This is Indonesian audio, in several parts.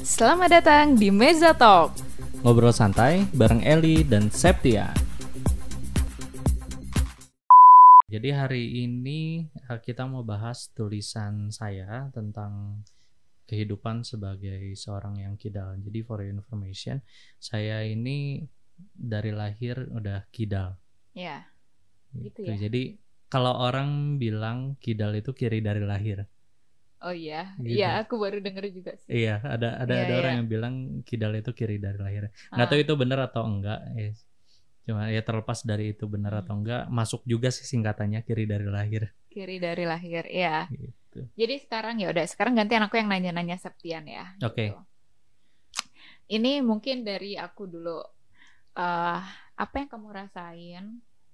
Selamat datang di Meza Talk. Ngobrol santai bareng Eli dan Septia. Jadi hari ini eh, kita mau bahas tulisan saya tentang kehidupan sebagai seorang yang kidal. Jadi for your information, saya ini dari lahir udah kidal. Ya, Gitu ya. Jadi kalau orang bilang kidal itu kiri dari lahir. Oh iya, Gitu. iya aku baru denger juga sih. Iya, ada ada Iya, ada orang iya. yang bilang kidal itu kiri dari lahir. Nggak Ah, tahu itu benar atau enggak. Ya. Cuma ya terlepas dari itu benar Hmm. atau enggak, masuk juga sih singkatannya kiri dari lahir. kiri dari lahir, ya. Gitu. Jadi sekarang ya udah, sekarang gantian aku yang nanya-nanya Septian ya. Oke. gitu. Ini mungkin dari aku dulu. eh apa yang kamu rasain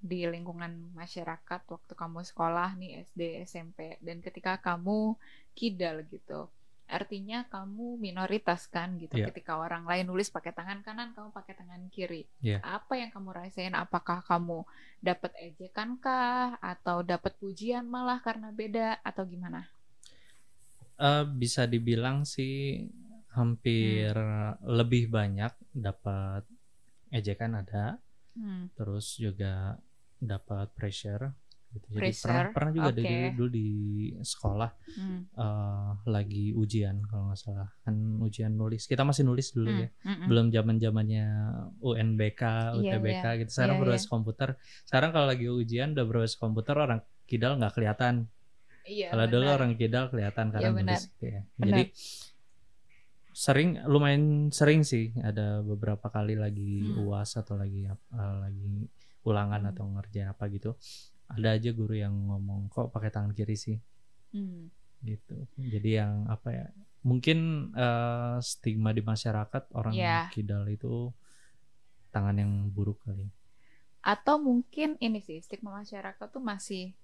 di lingkungan masyarakat waktu kamu sekolah nih SD, SMP dan ketika kamu kidal gitu. Artinya kamu minoritas kan gitu. Iya. Ketika orang lain nulis pakai tangan kanan, kamu pakai tangan kiri. Iya. Apa yang kamu rasain? Apakah kamu dapat ejekan kah atau dapat pujian malah karena beda atau gimana? Eh, bisa dibilang sih hampir Hmm. lebih banyak dapat ejekan ada, Hmm. terus juga dapat pressure. Gitu. Jadi Pressure, pernah pernah juga oke. dulu, dulu di sekolah Hmm. eh, lagi ujian kalau nggak salah kan ujian nulis. Kita masih nulis dulu ya. Hmm. Mm-mm. belum zaman zamannya UNBK, Iya, UTBK iya. gitu. Sekarang Iya, berbasis komputer. Sekarang kalau lagi ujian udah berbasis komputer orang kidal nggak kelihatan. Iya, kalau dulu orang kidal kelihatan karena Iya, benar. nulis gitu ya. Benar. Jadi sering lumayan sering sih ada beberapa kali lagi Hmm. UAS atau lagi eh, lagi ulangan Hmm. atau ngerjain apa gitu. Ada aja guru yang ngomong kok pakai tangan kiri sih Hmm. gitu. Jadi yang apa ya? Mungkin eh, stigma di masyarakat orang Iya. kidal itu tangan yang buruk kali. Atau mungkin ini sih stigma masyarakat tuh masih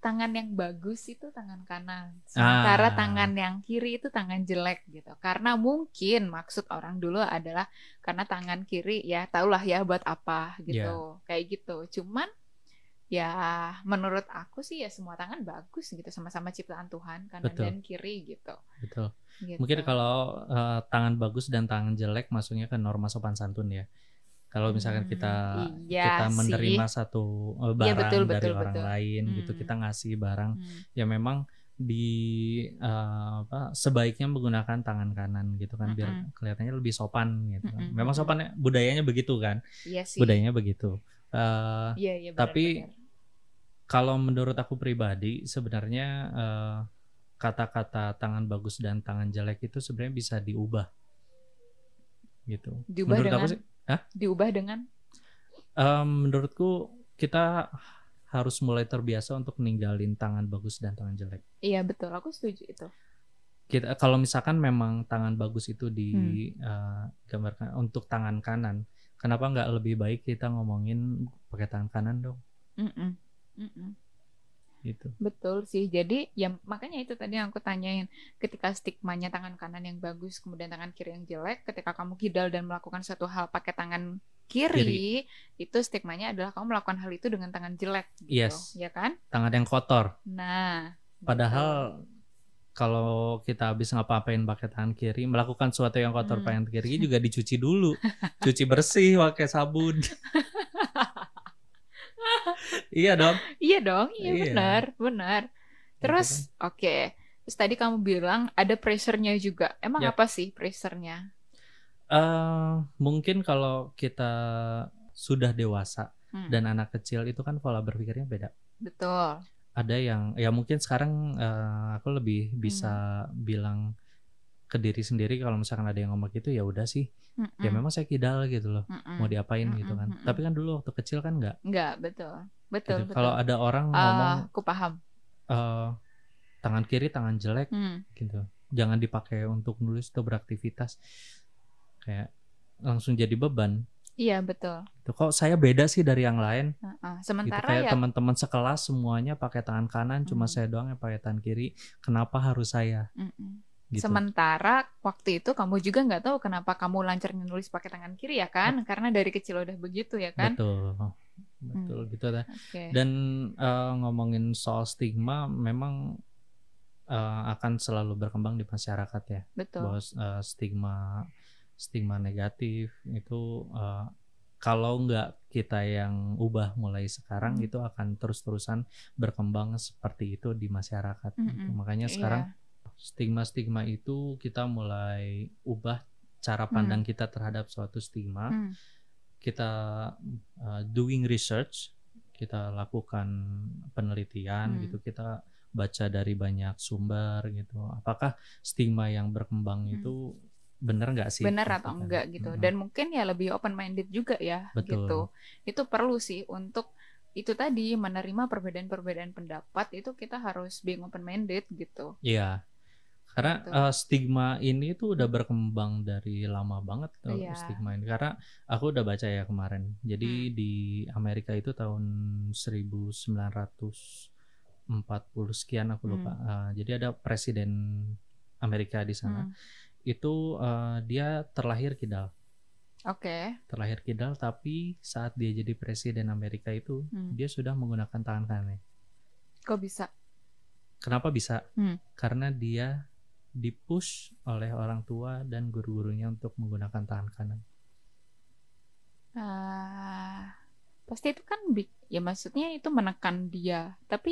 tangan yang bagus itu tangan kanan, sementara Ah. tangan yang kiri itu tangan jelek gitu. Karena mungkin maksud orang dulu adalah karena tangan kiri ya tahulah ya buat apa gitu, kayak gitu. Cuman ya menurut aku sih ya semua tangan bagus gitu sama-sama ciptaan Tuhan kanan Betul. dan kiri gitu. Betul. gitu. Mungkin kalau eh, tangan bagus dan tangan jelek masuknya ke norma sopan santun ya. Kalau misalkan Hmm, kita iya kita sih. menerima satu eh, Iya, barang betul, dari betul, orang betul. lain gitu, Hmm. kita ngasih barang Hmm. ya memang di eh, apa sebaiknya menggunakan tangan kanan gitu kan biar Mm-mm. kelihatannya lebih sopan gitu kan. Mm-mm, Memang mm-mm. sopan budayanya begitu kan. Iya sih. Budayanya begitu. Eh, Iya, iya Tapi- kalau menurut aku pribadi sebenarnya eh, kata-kata tangan bagus dan tangan jelek itu sebenarnya bisa diubah gitu diubah menurut dengan aku sih diubah dengan em, menurutku kita harus mulai terbiasa untuk ninggalin tangan bagus dan tangan jelek iya betul aku setuju itu kita kalau misalkan memang tangan bagus itu Hmm. digambarkan untuk tangan kanan kenapa nggak lebih baik kita ngomongin pakai tangan kanan dong Mm-mm. Mm-mm. Gitu. Betul sih. Jadi ya makanya itu tadi yang aku tanyain. Ketika stigmanya tangan kanan yang bagus kemudian tangan kiri yang jelek ketika kamu kidal dan melakukan suatu hal pakai tangan kiri, itu stigmanya adalah kamu melakukan hal itu dengan tangan jelek gitu. Yes. ya kan? Tangan yang kotor. Nah Padahal kalau kita habis ngapa-ngapain pakai tangan kiri, melakukan sesuatu yang kotor Hmm. pakai tangan kiri juga dicuci dulu, cuci bersih pakai sabun. iya dong. iya dong iya, Iya. benar benar terus oke terus tadi kamu bilang ada pressure-nya juga emang Yap. apa sih pressure-nya Eh, mungkin kalau kita sudah dewasa Hmm, dan anak kecil itu kan pola berpikirnya beda. betul Ada yang ya mungkin sekarang eh, aku lebih Hmm. bisa bilang ke diri sendiri kalau misalkan ada yang ngomong gitu ya udah sih, ya Mm-mm. memang saya kidal gitu loh. Mm-mm. Mau diapain gitu Mm-mm, kan. mm-mm. Tapi kan dulu waktu kecil kan nggak Enggak, betul. Betul, gitu. betul. Kalau ada orang Ah, ngomong aku paham. eh, tangan kiri tangan jelek Hmm. gitu jangan dipakai untuk nulis atau beraktivitas kayak langsung jadi beban Iya, betul. Tuh, kok saya beda sih dari yang lain Heeh. gitu Sementara kayak ya teman-teman sekelas semuanya pakai tangan kanan cuma Hmm. saya doang yang pakai tangan kiri kenapa harus saya Mm-mm. Gitu Sementara waktu itu kamu juga nggak tahu kenapa kamu lancarnya nulis pakai tangan kiri ya kan? Karena dari kecil udah begitu ya kan? betul betul gitu dah Oke. dan eh, ngomongin soal stigma memang uh, akan selalu berkembang di masyarakat ya betul bahwa uh, stigma stigma negatif itu uh, kalau nggak kita yang ubah mulai sekarang Hmm. itu akan terus-terusan berkembang seperti itu di masyarakat gitu. Mm-mm. makanya Iya. sekarang stigma-stigma itu kita mulai ubah cara pandang kita terhadap suatu stigma Hmm. kita uh, doing research, kita lakukan penelitian Hmm. gitu, kita baca dari banyak sumber gitu. Apakah stigma yang berkembang Hmm. itu benar nggak sih? benar gitu atau kan? enggak gitu Mm-mm. dan mungkin ya lebih open minded juga ya Betul. gitu itu perlu sih untuk itu tadi menerima perbedaan-perbedaan pendapat itu kita harus being open minded gitu Iya. Karena Gitu. uh, stigma ini tuh udah berkembang dari lama banget tuh Iya. stigma ini. Karena aku udah baca ya kemarin. Jadi Hmm. di Amerika itu tahun 1940 sekian aku lupa. Uh, jadi ada presiden Amerika di sana. Hmm. Itu uh, dia terlahir kidal. oke Terlahir kidal tapi saat dia jadi presiden Amerika itu Hmm. dia sudah menggunakan tangan kanannya. kok bisa Kenapa bisa? Hmm. Karena dia dipush oleh orang tua dan guru-gurunya untuk menggunakan tangan kanan. Ah, pasti itu kan ya maksudnya itu menekan dia tapi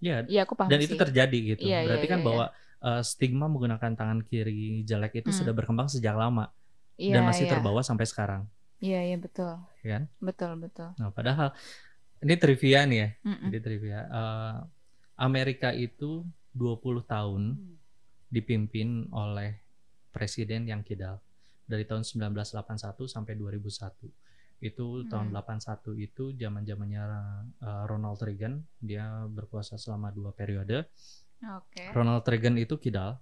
Ya, ya aku paham dan sih itu terjadi gitu. Iya, Berarti kan iya, bahwa uh, stigma menggunakan tangan kiri jelek itu Hmm. sudah berkembang sejak lama Iya, dan masih iya. terbawa sampai sekarang, iya iya betul ya kan? betul betul Nah, padahal ini trivia nih ya. Mm-mm. Jadi trivia Uh, Amerika itu 20 tahun Hmm. dipimpin oleh presiden yang kidal. Dari tahun 1981 sampai 2001 itu tahun Hmm. 81 itu zaman zamannya Ronald Reagan. Dia berkuasa selama dua periode. Oke. Ronald Reagan itu kidal.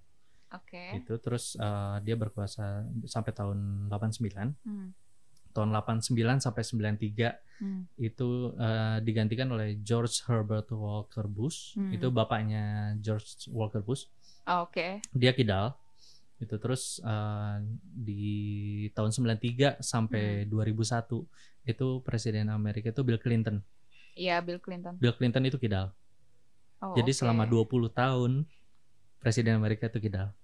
Oke. Itu terus uh, dia berkuasa sampai tahun 89 Hmm. Tahun 89 sampai 93 Hmm. itu uh, digantikan oleh George Herbert Walker Bush Hmm. itu bapaknya George Walker Bush Ah, oke dia kidal itu terus uh, di tahun 93 sampai 2001 itu presiden Amerika itu Bill Clinton. iya Bill Clinton Bill Clinton itu kidal. Oh, Jadi oke. selama 20 tahun presiden Amerika itu kidal.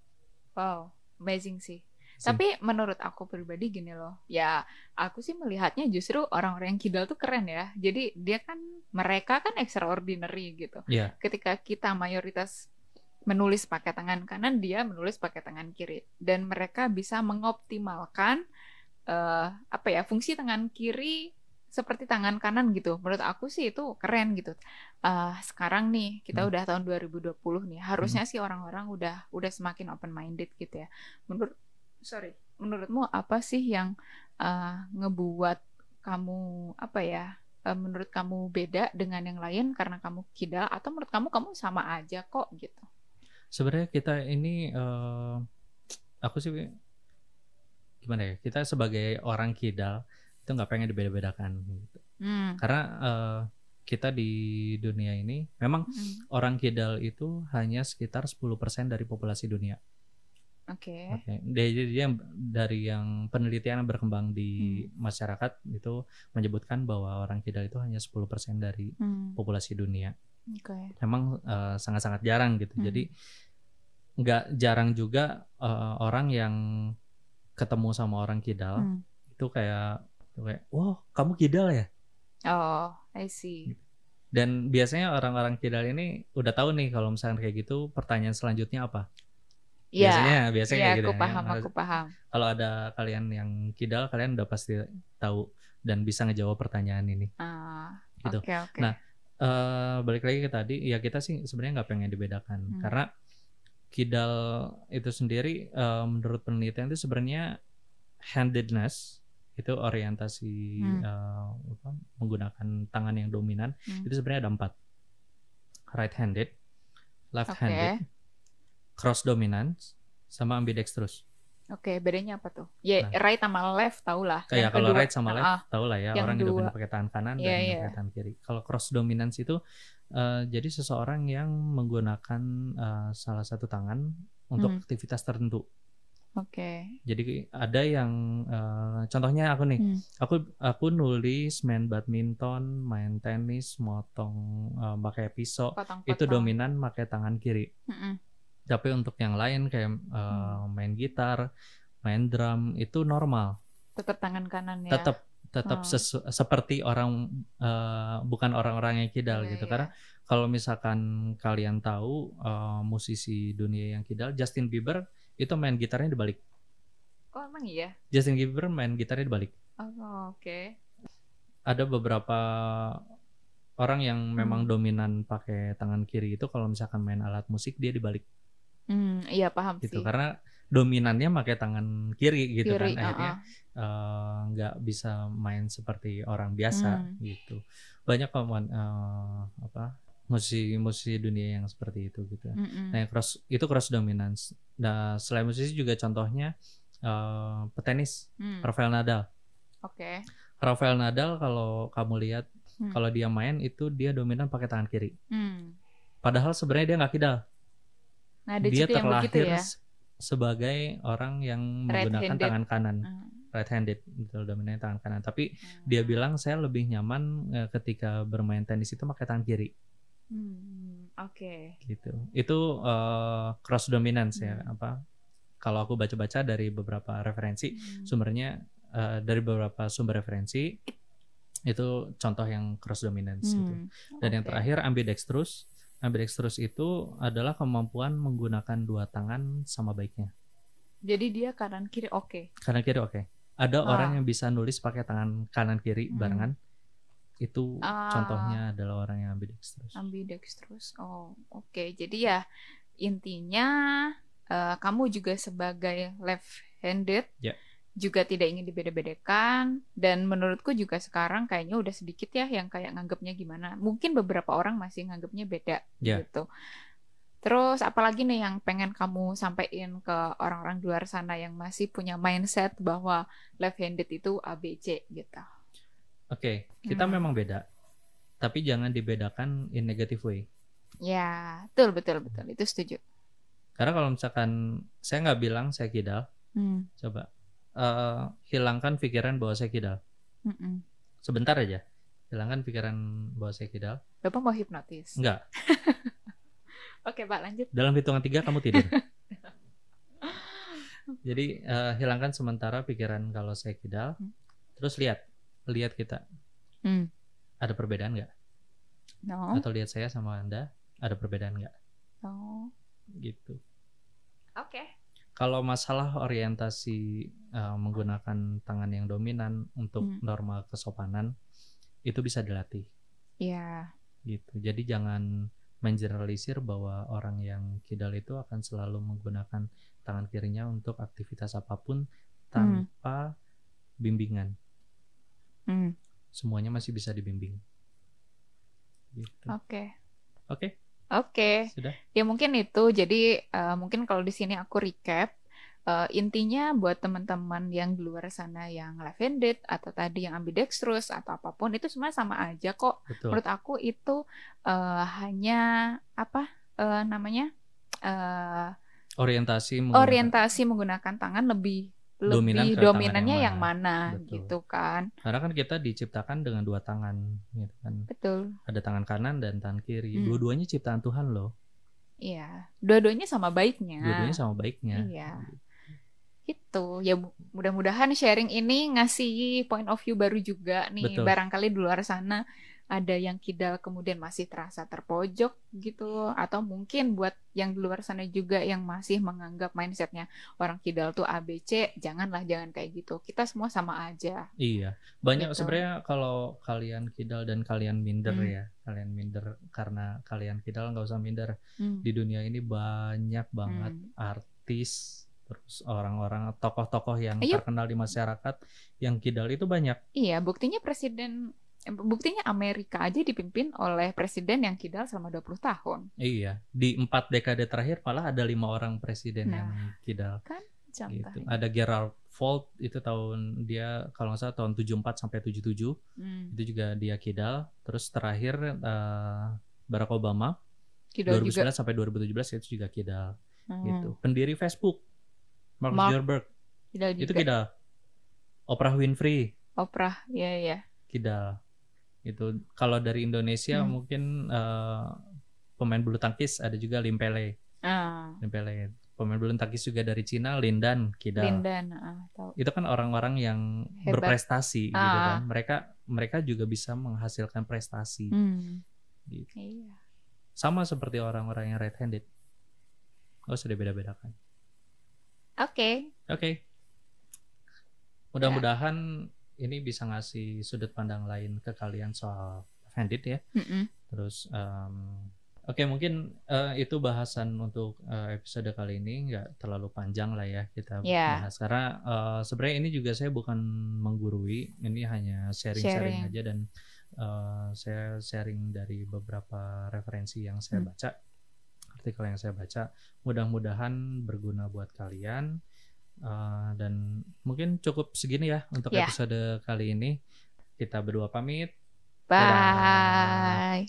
wow amazing sih Sih. Tapi menurut aku pribadi gini loh, ya aku sih melihatnya justru orang-orang yang kidal tuh keren ya. Jadi dia kan mereka kan extraordinary gitu. Iya. Ketika kita mayoritas menulis pakai tangan kanan, dia menulis pakai tangan kiri, dan mereka bisa mengoptimalkan eh, apa ya fungsi tangan kiri seperti tangan kanan gitu. Menurut aku sih itu keren gitu. Eh, sekarang nih kita Hmm. udah tahun 2020 nih, harusnya sih orang-orang udah udah semakin open minded gitu ya. Menurut sorry, menurutmu apa sih yang eh, ngebuat kamu apa ya? eh, menurut kamu beda dengan yang lain karena kamu kidal atau menurut kamu kamu sama aja kok gitu? Sebenarnya kita ini eh, aku sih gimana ya? Kita sebagai orang kidal itu nggak pengen dibeda-bedakan gitu. Hmm. Karena eh, kita di dunia ini memang hmm, orang kidal itu hanya sekitar 10% dari populasi dunia. Oke. Oke, Jadi dia dari yang penelitian yang berkembang di masyarakat itu menyebutkan bahwa orang kidal itu hanya 10% dari Hmm, populasi dunia. Oke. Memang eh, sangat-sangat jarang gitu. Hmm. Jadi nggak jarang juga eh, orang yang ketemu sama orang kidal Hmm. itu kayak kayak, wow kamu kidal ya? Oh, I see. Dan biasanya orang-orang kidal ini udah tahu nih kalau misalkan kayak gitu pertanyaan selanjutnya apa? Iya. Biasanya biasanya Iya, kayak gitu aku ya. paham, Harus- aku paham. kalau ada kalian yang kidal kalian udah pasti tahu dan bisa ngejawab pertanyaan ini Ah, Gitu. Oke, oke. Nah, Eh balik lagi ke tadi ya kita sih sebenarnya nggak pengen dibedakan Hmm. karena kidal itu sendiri eh, menurut penelitian itu sebenarnya handedness itu orientasi Hmm. eh, apa, menggunakan tangan yang dominan Hmm. itu sebenarnya ada empat right handed left handed cross dominance sama ambidextrous Oke, bedanya apa tuh? Ya, Nah. right sama left tau lah. Kayak Yang kalau kedua- right sama left Ah, tau lah ya orang dua. dominan pakai tangan kanan Iya, dan iya. pakai tangan kiri. Kalau cross dominance itu eh, jadi seseorang yang menggunakan eh, salah satu tangan untuk Hmm. aktivitas tertentu. Oke. Jadi ada yang eh, contohnya aku nih, Hmm. aku aku nulis main badminton, main tenis, motong eh, pakai pisau, Potong-potong. itu dominan pakai tangan kiri. Mm-mm. Tapi untuk yang lain kayak Hmm. main gitar, main drum itu normal. Tetap tangan kanan ya. Tetap tetap Oh. sesu- seperti orang eh, bukan orang-orang yang kidal Iya, gitu. iya. Karena kalau misalkan kalian tahu eh, musisi dunia yang kidal, Justin Bieber itu main gitarnya dibalik. Oh emang iya. Justin Bieber main gitarnya dibalik. Oh, oke. Ada beberapa orang yang memang Hmm. dominan pakai tangan kiri itu kalau misalkan main alat musik dia dibalik Hmm, iya paham gitu sih. karena dominannya pakai tangan kiri gitu Kiri, kan akhirnya eh, nggak bisa main seperti orang biasa Hmm. gitu banyak kawan eh, apa musisi-musisi dunia yang seperti itu gitu Mm-mm. nah yang cross itu cross dominance nah selain musisi juga contohnya eh, petenis Hmm, Rafael Nadal Oke. Rafael Nadal kalau kamu lihat Hmm. kalau dia main itu dia dominan pakai tangan kiri Hmm. padahal sebenarnya dia nggak kidal Nah, ada dia yang terlahir ya. se- sebagai orang yang menggunakan tangan kanan Hmm. right handed gitu dominannya tangan kanan tapi dia bilang saya lebih nyaman eh, ketika bermain tenis itu pakai tangan kiri Hmm, Oke. gitu itu eh, cross dominance ya Hmm. apa kalau aku baca-baca dari beberapa referensi Hmm. sumbernya eh, dari beberapa sumber referensi itu contoh yang cross dominance gitu Hmm, dan yang oke. terakhir ambidextrous ambidextrous itu adalah kemampuan menggunakan dua tangan sama baiknya Jadi dia kanan kiri oke. kanan kiri oke ada Wah. orang yang bisa nulis pakai tangan kanan kiri Hmm. barengan itu Ah. contohnya adalah orang yang ambidextrous Ambidextrous. Oh, oke. Jadi ya intinya eh, kamu juga sebagai left-handed Ya. Juga tidak ingin dibeda-bedakan dan menurutku juga sekarang kayaknya udah sedikit ya yang kayak nganggapnya gimana. Mungkin beberapa orang masih nganggapnya beda Ya. gitu. Terus apalagi nih yang pengen kamu sampaikan ke orang-orang di luar sana yang masih punya mindset bahwa left-handed itu ABC gitu. oke kita Hmm. memang beda tapi jangan dibedakan in negative way Ya, betul betul betul itu setuju. karena kalau misalkan saya nggak bilang saya kidal Hmm. coba eh, hilangkan pikiran bahwa saya kidal mm-mm. sebentar aja hilangkan pikiran bahwa saya kidal Bapak mau hipnotis? enggak Oke, Pak, lanjut. dalam hitungan tiga kamu tidur jadi eh, hilangkan sementara pikiran kalau saya kidal Hmm. terus lihat lihat kita Hmm. ada perbedaan nggak No. atau lihat saya sama anda ada perbedaan nggak No. gitu Oke. kalau masalah orientasi eh, menggunakan tangan yang dominan untuk Hmm. norma kesopanan itu bisa dilatih Ya. gitu jadi jangan mengeneralisir bahwa orang yang kidal itu akan selalu menggunakan tangan kirinya untuk aktivitas apa pun tanpa bimbingan Hmm. semuanya masih bisa dibimbing gitu Oke. oke Oke. sudah Ya mungkin itu. Jadi eh, mungkin kalau di sini aku recap. Eh, intinya buat teman-teman yang di luar sana yang left-handed atau tadi yang ambidextrous atau apa pun itu sebenarnya sama aja kok. betul Menurut aku itu eh, hanya apa eh, namanya eh, orientasi menggunakan- orientasi menggunakan tangan lebih Dominan lebih dominannya yang yang mana. mana, Betul. gitu kan. karena kan kita diciptakan dengan dua tangan gitu kan Betul. ada tangan kanan dan tangan kiri Hmm. dua-duanya ciptaan Tuhan loh Iya. Dua-duanya sama baiknya. dua-duanya sama baiknya Iya. Itu ya mu- mudah-mudahan sharing ini ngasih point of view baru juga nih. Betul. Barangkali di luar sana ada yang kidal kemudian masih terasa terpojok gitu atau mungkin buat yang di luar sana juga yang masih menganggap mindsetnya orang kidal tuh ABC janganlah jangan kayak gitu kita semua sama aja Iya, banyak Gitu. sebenarnya kalau kalian kidal dan kalian minder Hmm. ya, kalian minder karena kalian kidal nggak usah minder. Hmm. Di dunia ini banyak banget Hmm. artis, terus orang-orang tokoh-tokoh yang Iya. terkenal di masyarakat yang kidal itu banyak. iya buktinya presiden eh, buktinya Amerika aja dipimpin oleh presiden yang kidal selama 20 tahun Iya, di empat dekade terakhir malah ada lima orang presiden Nah, yang kidal. Gitu. contohnya Ada Gerald Ford itu tahun dia kalau nggak salah tahun 74 sampai 77 Hmm. itu juga dia kidal. Terus terakhir eh, Barack Obama kidal 2009 juga sampai 2017 itu juga kidal Hmm. gitu. Pendiri Facebook Mark, Mark Zuckerberg Kidal itu juga. kidal Oprah Winfrey Oprah, ya ya. kidal itu kalau dari Indonesia Hmm. mungkin eh, pemain bulu tangkis ada juga Lim Pele Ah, Lim Pele pemain bulu tangkis juga dari Cina Lindan kidal Lindan, ah, tahu. itu kan orang-orang yang Hebat. berprestasi gitu Ah. kan mereka mereka juga bisa menghasilkan prestasi Hmm. Gitu. Iya. sama seperti orang-orang yang right handed oh sudah beda-bedakan Oke. oke mudah-mudahan ini bisa ngasih sudut pandang lain ke kalian soal handed ya Mm-mm. terus em, oke mungkin eh, itu bahasan untuk eh, episode kali ini nggak terlalu panjang lah ya kita Ya. bahas karena eh, sebenarnya ini juga saya bukan menggurui ini hanya sharing-sharing Sharing. aja dan eh, saya sharing dari beberapa referensi yang saya Hmm. baca artikel yang saya baca mudah-mudahan berguna buat kalian Eh, dan mungkin cukup segini ya untuk Ya. episode kali ini kita berdua pamit Bye.